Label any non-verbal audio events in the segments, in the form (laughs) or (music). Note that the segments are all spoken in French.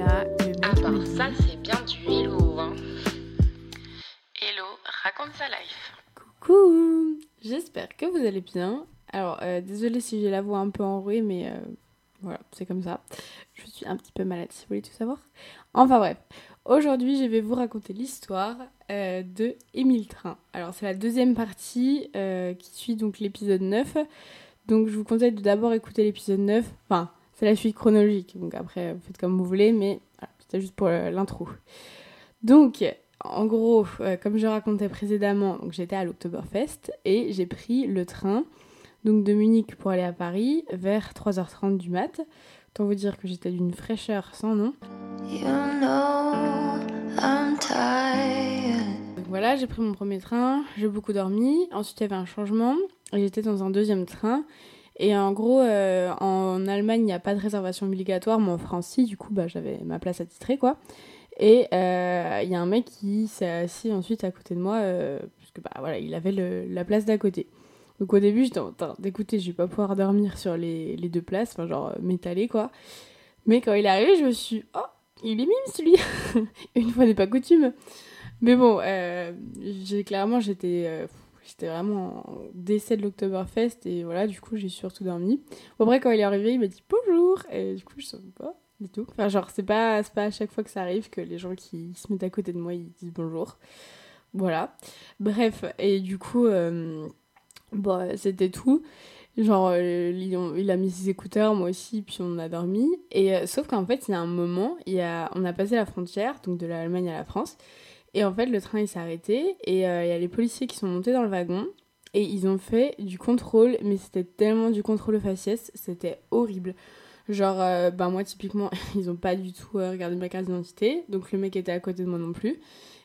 là, le mec dit, ça, c'est bien du hello. Hein. Hello, raconte sa life. Coucou J'espère que vous allez bien. Alors, euh, désolée si j'ai la voix un peu enrouée, mais euh, voilà, c'est comme ça. Je suis un petit peu malade, si vous voulez tout savoir. Enfin bref, aujourd'hui, je vais vous raconter l'histoire euh, de Émile Train. Alors, c'est la deuxième partie euh, qui suit donc l'épisode 9. Donc, je vous conseille de d'abord écouter l'épisode 9. Enfin, c'est la suite chronologique, donc après, vous faites comme vous voulez, mais voilà, c'était juste pour euh, l'intro. Donc, en gros, euh, comme je racontais précédemment, j'étais à l'Oktoberfest et j'ai pris le train donc de Munich pour aller à Paris vers 3h30 du mat. Autant vous dire que j'étais d'une fraîcheur sans nom. You know I'm tired. Donc voilà, j'ai pris mon premier train, j'ai beaucoup dormi. Ensuite, il y avait un changement et j'étais dans un deuxième train. Et en gros, euh, en Allemagne, il n'y a pas de réservation obligatoire, mais en France, si, du coup, bah, j'avais ma place attitrée, quoi. Et euh, il y a un mec qui s'est assis ensuite à côté de moi, euh, parce que bah, voilà, il avait la place d'à côté. Donc au début, j'étais en train d'écouter, je vais pas pouvoir dormir sur les, les deux places, enfin genre m'étaler quoi. Mais quand il est arrivé, je me suis oh, il est mime celui (laughs) Une fois n'est pas coutume. Mais bon, clairement, j'étais j'étais vraiment en décès de l'Oktoberfest et voilà, du coup, j'ai surtout dormi. Après, quand il est arrivé, il m'a dit bonjour et du coup, je savais pas du tout. Enfin, genre, c'est pas, pas à chaque fois que ça arrive que les gens qui se mettent à côté de moi, ils disent bonjour. Voilà. Bref, et du coup, euh, bon, c'était tout. Genre, euh, il a mis ses écouteurs, moi aussi, puis on a dormi. Et euh, sauf qu'en fait, il y a un moment, il y a, on a passé la frontière, donc de l'Allemagne à la France. Et en fait, le train, il s'est arrêté. Et euh, il y a les policiers qui sont montés dans le wagon. Et ils ont fait du contrôle, mais c'était tellement du contrôle faciès, c'était horrible. Genre, euh, bah moi, typiquement, (laughs) ils ont pas du tout euh, regardé ma carte d'identité. Donc, le mec était à côté de moi non plus.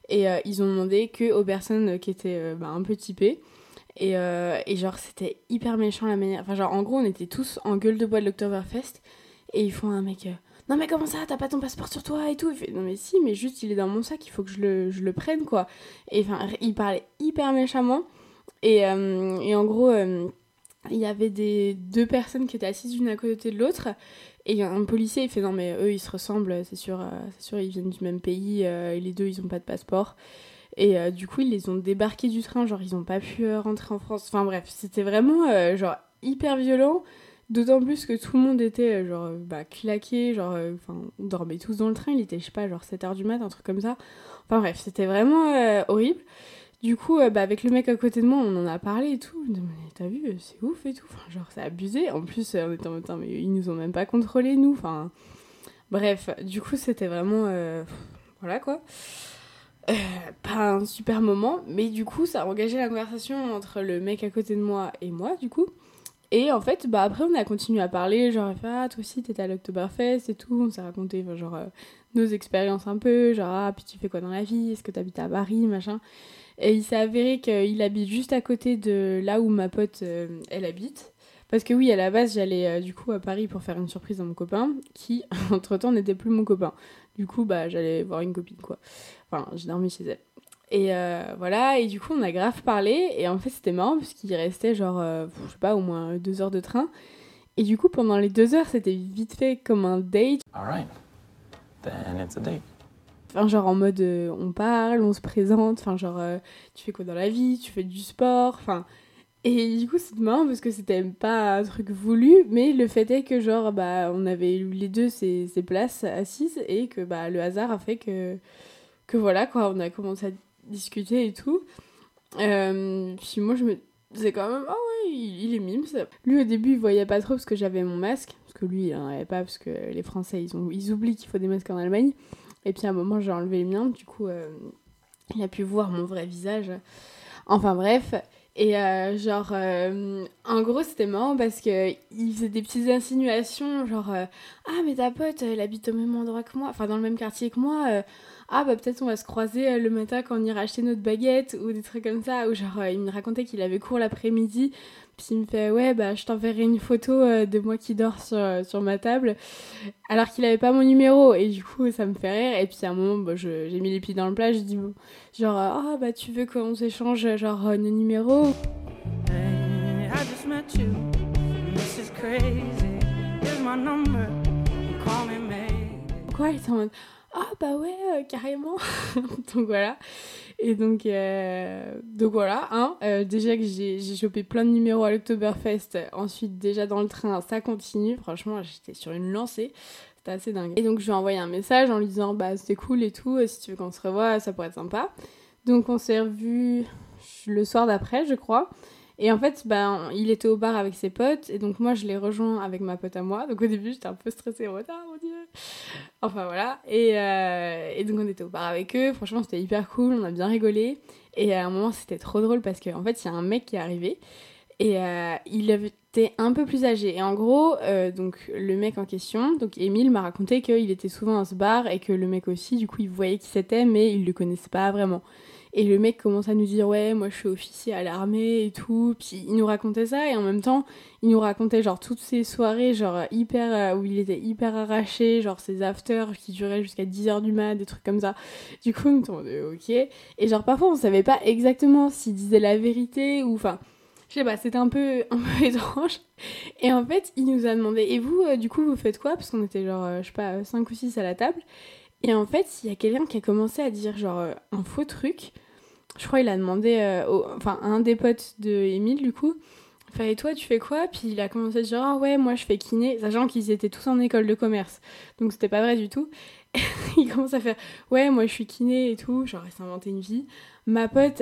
Et ils ont demandé que aux personnes qui étaient bah, un peu typées. Et, et genre, c'était hyper méchant la manière. Enfin, genre, en gros, on était tous en gueule de bois de l'Oktoberfest. Et ils font un mec. Non, mais comment ça T'as pas ton passeport sur toi et tout? Il fait Non, mais si, mais juste il est dans mon sac, il faut que je le, prenne quoi. Et enfin, il parlait hyper méchamment. Et, euh, en gros, euh, il y avait des deux personnes qui étaient assises l'une à côté de l'autre. Et un policier, il fait non, mais eux ils se ressemblent, c'est sûr, euh, sûr, ils viennent du même pays, et les deux ils ont pas de passeport. Et du coup, ils les ont débarqués du train, genre ils ont pas pu rentrer en France. Enfin bref, c'était vraiment genre hyper violent. D'autant plus que tout le monde était euh, genre euh, bah, claqué, genre euh, enfin dormait tous dans le train, il était je sais pas genre 7h du mat, un truc comme ça. Enfin bref, c'était vraiment horrible. Du coup, bah, avec le mec à côté de moi, on en a parlé et tout. T'as vu, c'est ouf et tout. Enfin, genre, c'est abusé. En plus, on était en temps, mais ils nous ont même pas contrôlé, nous. Enfin, bref, du coup, c'était vraiment. voilà quoi. Pas un super moment, mais du coup, ça a engagé la conversation entre le mec à côté de moi et moi, du coup. Et en fait, bah après, on a continué à parler, genre, ah, toi aussi, t'étais à l'Oktoberfest et tout. On s'est raconté, genre, euh, nos expériences un peu, genre, ah, puis tu fais quoi dans la vie? Est-ce que t'habites à Paris, machin Et il s'est avéré qu'il habite juste à côté de là où ma pote, euh, elle habite. Parce que oui, à la base, j'allais euh, du coup à Paris pour faire une surprise à mon copain, qui, (laughs) entre-temps, n'était plus mon copain. Du coup, bah, j'allais voir une copine, quoi. Enfin, j'ai dormi chez elle. Et euh, voilà, et du coup, on a grave parlé, et en fait, c'était marrant, parce qu'il restait genre, euh, je sais pas, au moins deux heures de train. Et du coup, pendant les deux heures, c'était vite fait comme un date. All right. Then it's a date. Enfin, genre en mode, euh, on parle, on se présente, enfin, genre, euh, tu fais quoi dans la vie, tu fais du sport, enfin... Et du coup, c'est marrant parce que c'était pas un truc voulu, mais le fait est que, genre, bah, on avait eu les deux ces, ces places assises et que, bah, le hasard a fait que, que voilà, quoi, on a commencé à discuter et tout. Euh, puis moi, je me disais quand même, ah ouais, il, est mime, ça. Lui, au début, il voyait pas trop parce que j'avais mon masque, parce que lui, il en avait pas, parce que les Français, ils, ont, ils oublient qu'il faut des masques en Allemagne. Et puis à un moment, j'ai enlevé les miens, du coup, euh, il a pu voir mon vrai visage. Enfin bref. Et euh, genre, euh, en gros, c'était marrant parce que il faisait des petites insinuations, genre, euh, ah, mais ta pote, elle habite au même endroit que moi, enfin dans le même quartier que moi. ah, bah peut-être on va se croiser le matin quand on ira acheter notre baguette ou des trucs comme ça. Ou genre, il me racontait qu'il avait cours l'après-midi. Puis il me fait, ouais, bah je t'enverrai une photo euh, de moi qui dort sur, euh, sur ma table. Alors qu'il avait pas mon numéro. Et du coup, ça me fait rire. Et puis à un moment, bah, je- j'ai mis les pieds dans le plat. Je dis, bon, genre, ah, bah tu veux qu'on s'échange, genre, nos numéros? Hey, I just met you. This is crazy. Here's my number. Call me maybe. quoi Il était en mode ah bah ouais, euh, carrément. (laughs) donc voilà. Et donc, euh, donc voilà, hein, euh, déjà que j'ai chopé plein de numéros à l'Oktoberfest, ensuite déjà dans le train, ça continue, franchement j'étais sur une lancée, c'était assez dingue. Et donc je lui ai envoyé un message en lui disant bah c'était cool et tout, si tu veux qu'on se revoie, ça pourrait être sympa. Donc on s'est revus le soir d'après, je crois. Et en fait, ben, il était au bar avec ses potes, et donc moi je l'ai rejoint avec ma pote à moi. Donc au début j'étais un peu stressée, en mode ah mon dieu. Enfin voilà. Et, euh, et donc on était au bar avec eux, franchement c'était hyper cool, on a bien rigolé. Et à un moment c'était trop drôle parce qu'en en fait il y a un mec qui est arrivé, et euh, il était un peu plus âgé. Et en gros, euh, donc le mec en question, donc Émile m'a raconté qu'il était souvent à ce bar et que le mec aussi, du coup il voyait qui c'était, mais il le connaissait pas vraiment. Et le mec commence à nous dire ouais moi je suis officier à l'armée et tout. Puis il nous racontait ça et en même temps il nous racontait genre toutes ces soirées genre hyper euh, où il était hyper arraché, genre ses afters qui duraient jusqu'à 10h du mat, des trucs comme ça. Du coup on me ok. Et genre parfois on savait pas exactement s'il disait la vérité ou enfin je sais pas, c'était un peu, (laughs) un peu étrange. Et en fait, il nous a demandé, et vous, euh, du coup, vous faites quoi? Parce qu'on était genre, euh, je sais pas, 5 ou 6 à la table. Et en fait, il y a quelqu'un qui a commencé à dire genre un faux truc. Je crois il a demandé euh, enfin, à un des potes de Émile, du coup. Enfin, et toi, tu fais quoi? Puis il a commencé à dire Ah ouais, moi je fais kiné, sachant qu'ils étaient tous en école de commerce. Donc c'était pas vrai du tout. (laughs) il commence à faire Ouais, moi je suis kiné et tout. Genre, il s'est inventé une vie. Ma pote,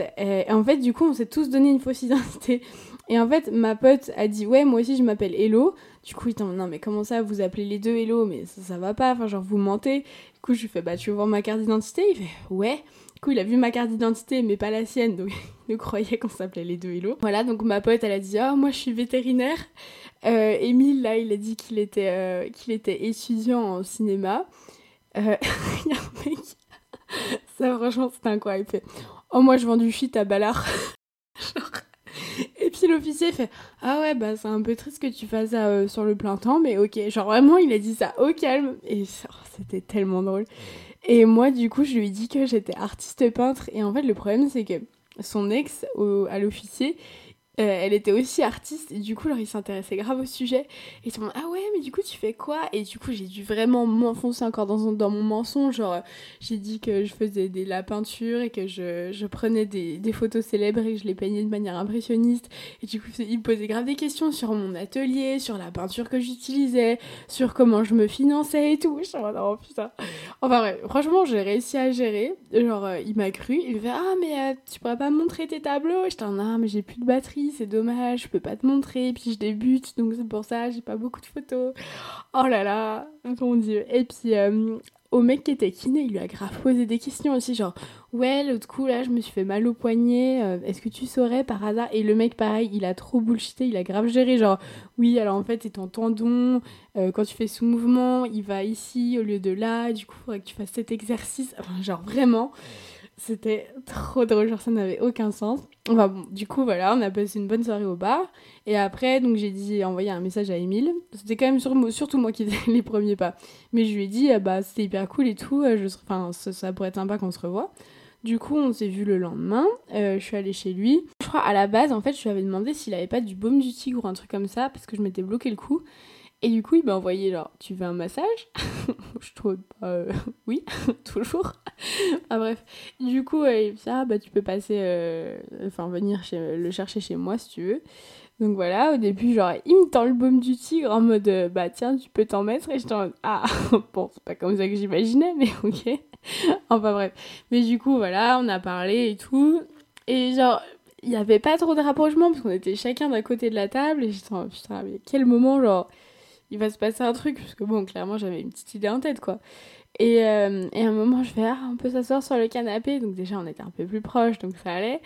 en fait, du coup, on s'est tous donné une fausse identité. Et en fait, ma pote a dit Ouais, moi aussi je m'appelle Hello. Du coup, il mode, Non, mais comment ça, vous appelez les deux Hello? Mais ça, ça va pas. Enfin, genre, vous mentez. Du coup, je lui fais Bah, tu veux voir ma carte d'identité? Il fait Ouais. Il a vu ma carte d'identité, mais pas la sienne, donc (laughs) il nous croyait qu'on s'appelait les deux Hello. Voilà, donc ma pote, elle a dit Ah, moi je suis vétérinaire. Euh, Émile, là, il a dit qu'il était, euh, était étudiant en cinéma. Euh, (laughs) Il mec, (laughs) ça franchement, c'est incroyable. Il fait Oh, moi je vends du shit à Ballard. Et puis l'officier fait Ah ouais, bah c'est un peu triste que tu fasses ça sur le plein temps, mais ok. Genre vraiment, il a dit ça au calme. Et oh, c'était tellement drôle. Et moi, du coup, je lui ai dit que j'étais artiste peintre. Et en fait, le problème, c'est que son ex, à l'officier, euh, elle était aussi artiste. Et du coup, alors, il s'intéressait grave au sujet. Et ils se demandent, ah ouais, mais du coup, tu fais quoi? Et du coup, j'ai dû vraiment m'enfoncer encore dans, mon mensonge. Genre, j'ai dit que je faisais de la peinture et que je, je prenais des, des photos célèbres et que je les peignais de manière impressionniste. Et du coup, il me posait grave des questions sur mon atelier, sur la peinture que j'utilisais, sur comment je me finançais et tout. Je mode, oh putain. Enfin bref, franchement, j'ai réussi à gérer. Genre, euh, il m'a cru. Il me fait Ah, mais euh, tu pourrais pas me montrer tes tableaux? J'étais en Ah, mais j'ai plus de batterie, c'est dommage, je peux pas te montrer. Puis je débute, donc c'est pour ça, j'ai pas beaucoup de photos. Oh là là, mon dieu. Et puis, euh, au mec qui était kiné, il lui a grave posé des questions aussi, genre Ouais, l'autre coup, là, je me suis fait mal au poignet, euh, est-ce que tu saurais par hasard? Et le mec, pareil, il a trop bullshité, il a grave géré, genre Oui, alors en fait, c'est ton tendon, euh, quand tu fais ce mouvement, il va ici au lieu de là, du coup, faudrait que tu fasses cet exercice. Enfin, genre vraiment, c'était trop drôle, genre ça n'avait aucun sens. Bon, du coup, voilà, on a passé une bonne soirée au bar. Et après, donc j'ai dit, envoyé un message à Émile. C'était quand même sur, surtout moi qui faisais (laughs) les premiers pas. Mais je lui ai dit, ah bah c'était hyper cool et tout, euh, je, enfin, ça, ça pourrait être sympa qu'on se revoie. Du coup, on s'est vu le lendemain. euh, je suis allée chez lui. Je crois à la base, en fait, je lui avais demandé s'il avait pas du baume du tigre ou un truc comme ça parce que je m'étais bloqué le cou. Et du coup, il m'a envoyé genre, tu veux un massage? Je trouve pas. euh, oui, (laughs) toujours. ah bref. Du coup, euh, il me dit, ah bah tu peux passer, euh, enfin venir le chercher chez moi si tu veux. Donc voilà, au début, genre, il me tend le baume du tigre en mode, euh, bah tiens, tu peux t'en mettre. Et j'étais en mode, ah, (laughs) bon, c'est pas comme ça que j'imaginais, mais ok. (laughs) enfin bref. Mais du coup, voilà, on a parlé et tout. Et genre, il y avait pas trop de rapprochement parce qu'on était chacun d'un côté de la table. Et j'étais putain, mais quel moment, genre, il va se passer un truc. Parce que bon, clairement, j'avais une petite idée en tête, quoi. Et, euh, et à un moment, je fais, ah, on peut s'asseoir sur le canapé. Donc déjà, on était un peu plus proches, donc ça allait.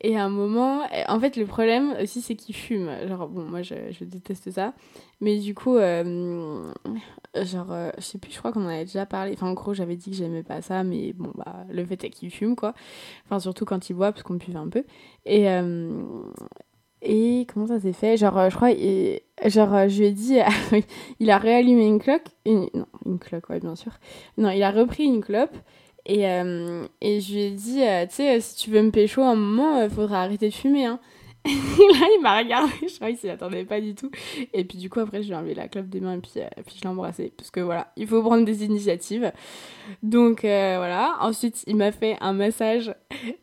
Et à un moment, en fait, le problème aussi, c'est qu'il fume. Genre, bon, moi, je, je déteste ça. Mais du coup, euh, genre, euh, je sais plus, je crois qu'on en avait déjà parlé. Enfin, en gros, j'avais dit que j'aimais pas ça, mais bon, bah, le fait est qu'il fume, quoi. Enfin, surtout quand il boit, parce qu'on buvait un peu. Et, euh, et comment ça s'est fait? Genre, euh, je crois, euh, je lui ai dit, (laughs) il a réallumé une cloque. Non, une cloque, ouais, bien sûr. Non, il a repris une clope. Et, euh, et je lui ai dit, tu sais, si tu veux me pécho un moment, il faudra arrêter de fumer. Hein. (laughs) Là, il m'a regardé, je crois qu'il s'y attendait pas du tout. Et puis, du coup, après, je lui ai enlevé la clope des mains et puis, euh, puis je l'ai embrassé. Parce que voilà, il faut prendre des initiatives. Donc, euh, voilà. Ensuite, il m'a fait un massage.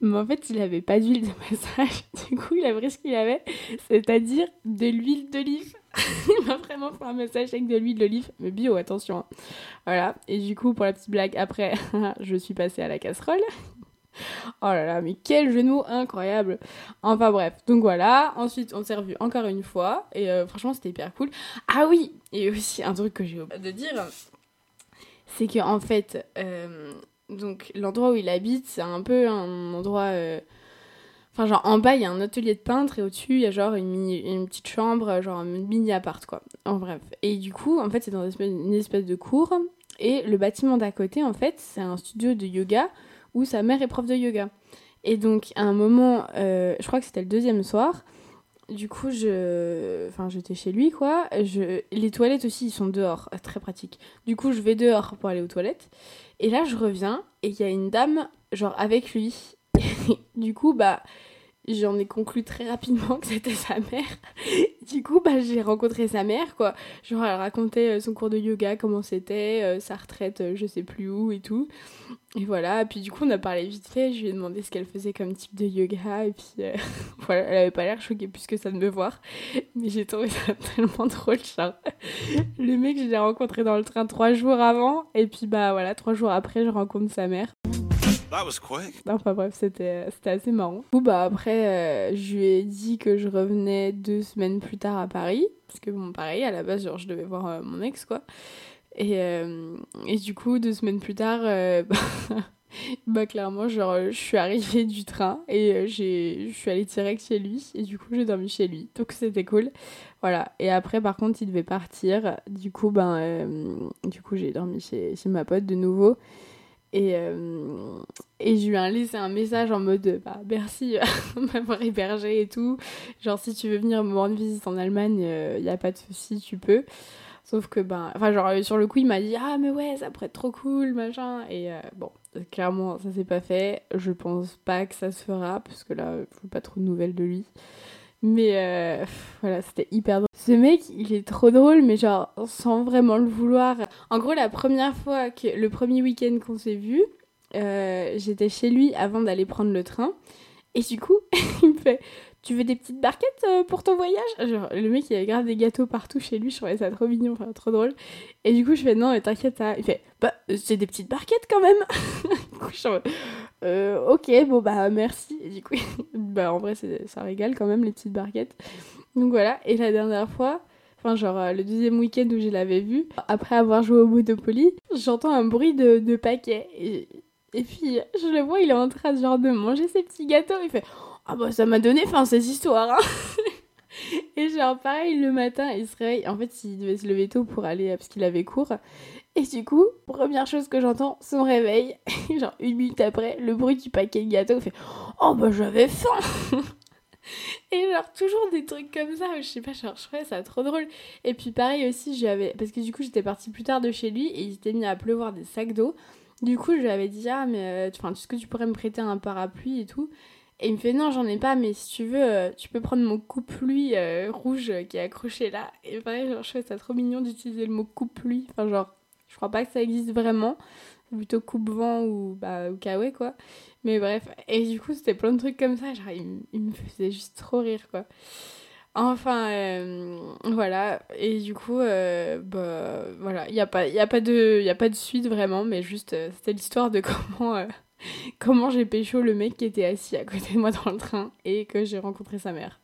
Mais en fait, il avait pas d'huile de massage. (laughs) Du coup, il a pris ce qu'il avait, c'est-à-dire de l'huile d'olive. (laughs) il m'a vraiment fait un massage avec de l'huile d'olive, mais bio, attention. hein. Voilà. Et du coup, pour la petite blague, après, je suis passée à la casserole. (laughs) Oh là là, mais quel genou incroyable. Enfin bref, donc voilà. Ensuite, on s'est revu encore une fois et euh, franchement, c'était hyper cool. Ah oui, et aussi un truc que j'ai oublié de dire, c'est que en fait, euh, donc l'endroit où il habite, c'est un peu un endroit. euh, Enfin, genre en bas, il y a un atelier de peintre et au-dessus, il y a genre une, petite chambre, genre un mini appart quoi. En bref. Et du coup, en fait, c'est dans une espèce, une espèce de cour. Et le bâtiment d'à côté, en fait, c'est un studio de yoga où sa mère est prof de yoga. Et donc, à un moment, euh, je crois que c'était le deuxième soir, du coup, je... Enfin, j'étais chez lui, quoi. Je... Les toilettes aussi, ils sont dehors, très pratique. Du coup, je vais dehors pour aller aux toilettes. Et là, je reviens, et il y a une dame, genre, avec lui. (laughs) du coup, bah... J'en ai conclu très rapidement que c'était sa mère. (laughs) Du coup, bah, j'ai rencontré sa mère, quoi. Genre, elle racontait euh, son cours de yoga, comment c'était, euh, sa retraite, euh, je sais plus où et tout. Et voilà, puis du coup, on a parlé vite fait. Je lui ai demandé ce qu'elle faisait comme type de yoga. Et puis, (laughs) voilà, elle avait pas l'air choquée plus que ça de me voir. Mais j'ai trouvé ça (laughs) tellement drôle, genre. Le mec, je l'ai rencontré dans le train trois jours avant. Et puis, bah voilà, trois jours après, je rencontre sa mère. Quick. Enfin bref, c'était assez marrant. Du coup, bah après, euh, je lui ai dit que je revenais deux semaines plus tard à Paris. Parce que bon, pareil, à la base, genre, je devais voir euh, mon ex, quoi. Et, euh, et du coup, deux semaines plus tard, (laughs) bah, bah, clairement, genre, je suis arrivée du train et j'ai je suis allée direct chez lui. Et du coup, j'ai dormi chez lui. Donc c'était cool. Voilà. Et après, par contre, il devait partir. Du coup, ben, du coup, j'ai dormi chez, chez ma pote de nouveau. Et, euh, et je lui ai laissé un message en mode bah, merci (laughs) de m'avoir hébergé et tout. Genre, si tu veux venir me rendre visite en Allemagne, il n'y a pas de souci, tu peux. Sauf que, ben, enfin, genre, euh, sur le coup, il m'a dit Ah, mais ouais, ça pourrait être trop cool, machin. Et euh, bon, clairement, ça s'est pas fait. Je pense pas que ça se fera, parce que là, je veux pas trop de nouvelles de lui. Mais euh, voilà, c'était hyper drôle. Ce mec, il est trop drôle, mais genre, sans vraiment le vouloir. En gros, la première fois, que, le premier week-end qu'on s'est vu, euh, j'étais chez lui avant d'aller prendre le train. Et du coup, (laughs) il me fait Tu veux des petites barquettes euh, pour ton voyage? Genre, le mec, il avait grave des gâteaux partout chez lui. Je trouvais ça trop mignon, enfin, trop drôle. Et du coup, je fais Non, t'inquiète, ça. Il fait Bah, c'est des petites barquettes quand même. (laughs) du coup, je suis Euh, Ok, bon, bah, merci. Et du coup, (laughs) bah, en vrai, ça régale quand même, les petites barquettes. Donc voilà. Et la dernière fois. Enfin, genre, euh, le deuxième week-end où je l'avais vu, après avoir joué au Monopoly, j'entends un bruit de, de paquet. Et, et puis, je le vois, il est en train genre, de manger ses petits gâteaux. Il fait Ah bah, ça m'a donné faim, ces histoires. Hein. (laughs) et genre, pareil, le matin, il se réveille. En fait, il devait se lever tôt pour aller, parce qu'il avait cours. Et du coup, première chose que j'entends, son réveil. (laughs) genre, une minute après, le bruit du paquet de gâteaux. Il fait Oh bah, j'avais faim. (laughs) Et genre, toujours des trucs comme ça, je sais pas, genre, je trouvais ça trop drôle. Et puis pareil aussi, j'avais parce que du coup, j'étais partie plus tard de chez lui et il s'était mis à pleuvoir des sacs d'eau. Du coup, je lui avais dit, ah, mais euh, enfin, est-ce que tu pourrais me prêter un parapluie et tout? Et il me fait, non, j'en ai pas, mais si tu veux, euh, tu peux prendre mon coupe-pluie euh, rouge qui est accroché là. Et pareil, genre, je trouvais ça trop mignon d'utiliser le mot coupe-pluie. Enfin, genre, je crois pas que ça existe vraiment. C'est plutôt coupe-vent ou, bah, ou kawaii, quoi. Mais bref, et du coup, c'était plein de trucs comme ça. Genre, il, me faisait juste trop rire, quoi. Enfin, euh, voilà. Et du coup, euh, bah, voilà. Il n'y a, a, a pas de suite vraiment, mais juste, euh, c'était l'histoire de (laughs) comment, euh, comment j'ai pécho le mec qui était assis à côté de moi dans le train et que j'ai rencontré sa mère.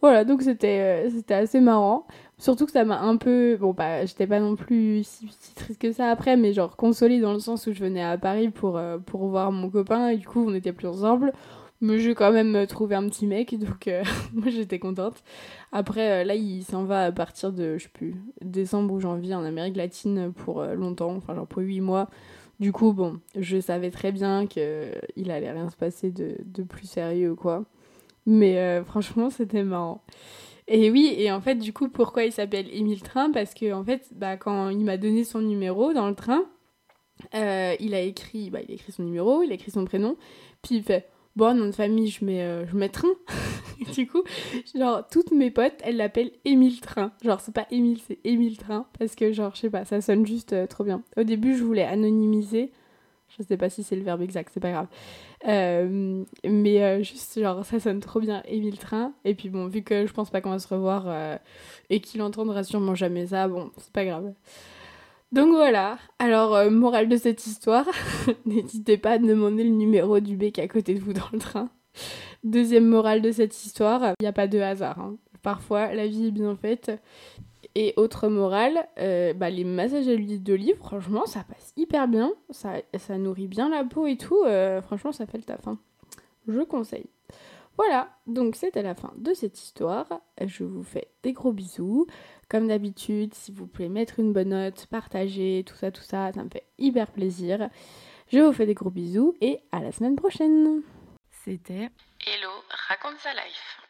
Voilà, donc c'était euh, c'était assez marrant. Surtout que ça m'a un peu. Bon, bah, j'étais pas non plus si, si triste que ça après, mais genre consolée dans le sens où je venais à Paris pour, euh, pour voir mon copain et du coup, on était plus ensemble. Mais j'ai quand même trouvé un petit mec, donc euh, (laughs) moi j'étais contente. Après, euh, là, il s'en va à partir de, je sais plus, décembre ou janvier en Amérique latine pour euh, longtemps, enfin, genre pour 8 mois. Du coup, bon, je savais très bien qu'il allait rien se passer de, plus sérieux ou quoi. Mais euh, franchement, c'était marrant. Et oui, et en fait, du coup, pourquoi il s'appelle Émile Train? Parce que, en fait, bah, quand il m'a donné son numéro dans le train, euh, il a écrit bah, il a écrit son numéro, il a écrit son prénom, puis il fait Bon, nom de famille, je mets, euh, je mets Train. (laughs) du coup, genre, toutes mes potes, elles l'appellent Émile Train. Genre, c'est pas Émile, c'est Émile Train. Parce que, genre, je sais pas, ça sonne juste euh, trop bien. Au début, je voulais anonymiser. Je sais pas si c'est le verbe exact, c'est pas grave. Euh, mais juste, genre, ça sonne trop bien, Émile Train. Et puis bon, vu que je pense pas qu'on va se revoir et qu'il entendra sûrement jamais ça, bon, c'est pas grave. Donc voilà, alors euh, morale de cette histoire, (laughs) n'hésitez pas à demander le numéro du bec à côté de vous dans le train. Deuxième morale de cette histoire, il n'y a pas de hasard. hein. Parfois, la vie est bien faite. Et autre morale, euh, bah, les massages à l'huile d'olive, franchement, ça passe hyper bien. Ça, nourrit bien la peau et tout. euh, franchement, ça fait le taf. hein. Je conseille. Voilà, donc c'était la fin de cette histoire. Je vous fais des gros bisous. Comme d'habitude, s'il vous plaît, mettre une bonne note, partager, tout ça, tout ça, ça me fait hyper plaisir. Je vous fais des gros bisous et à la semaine prochaine. C'était Hello, raconte sa life.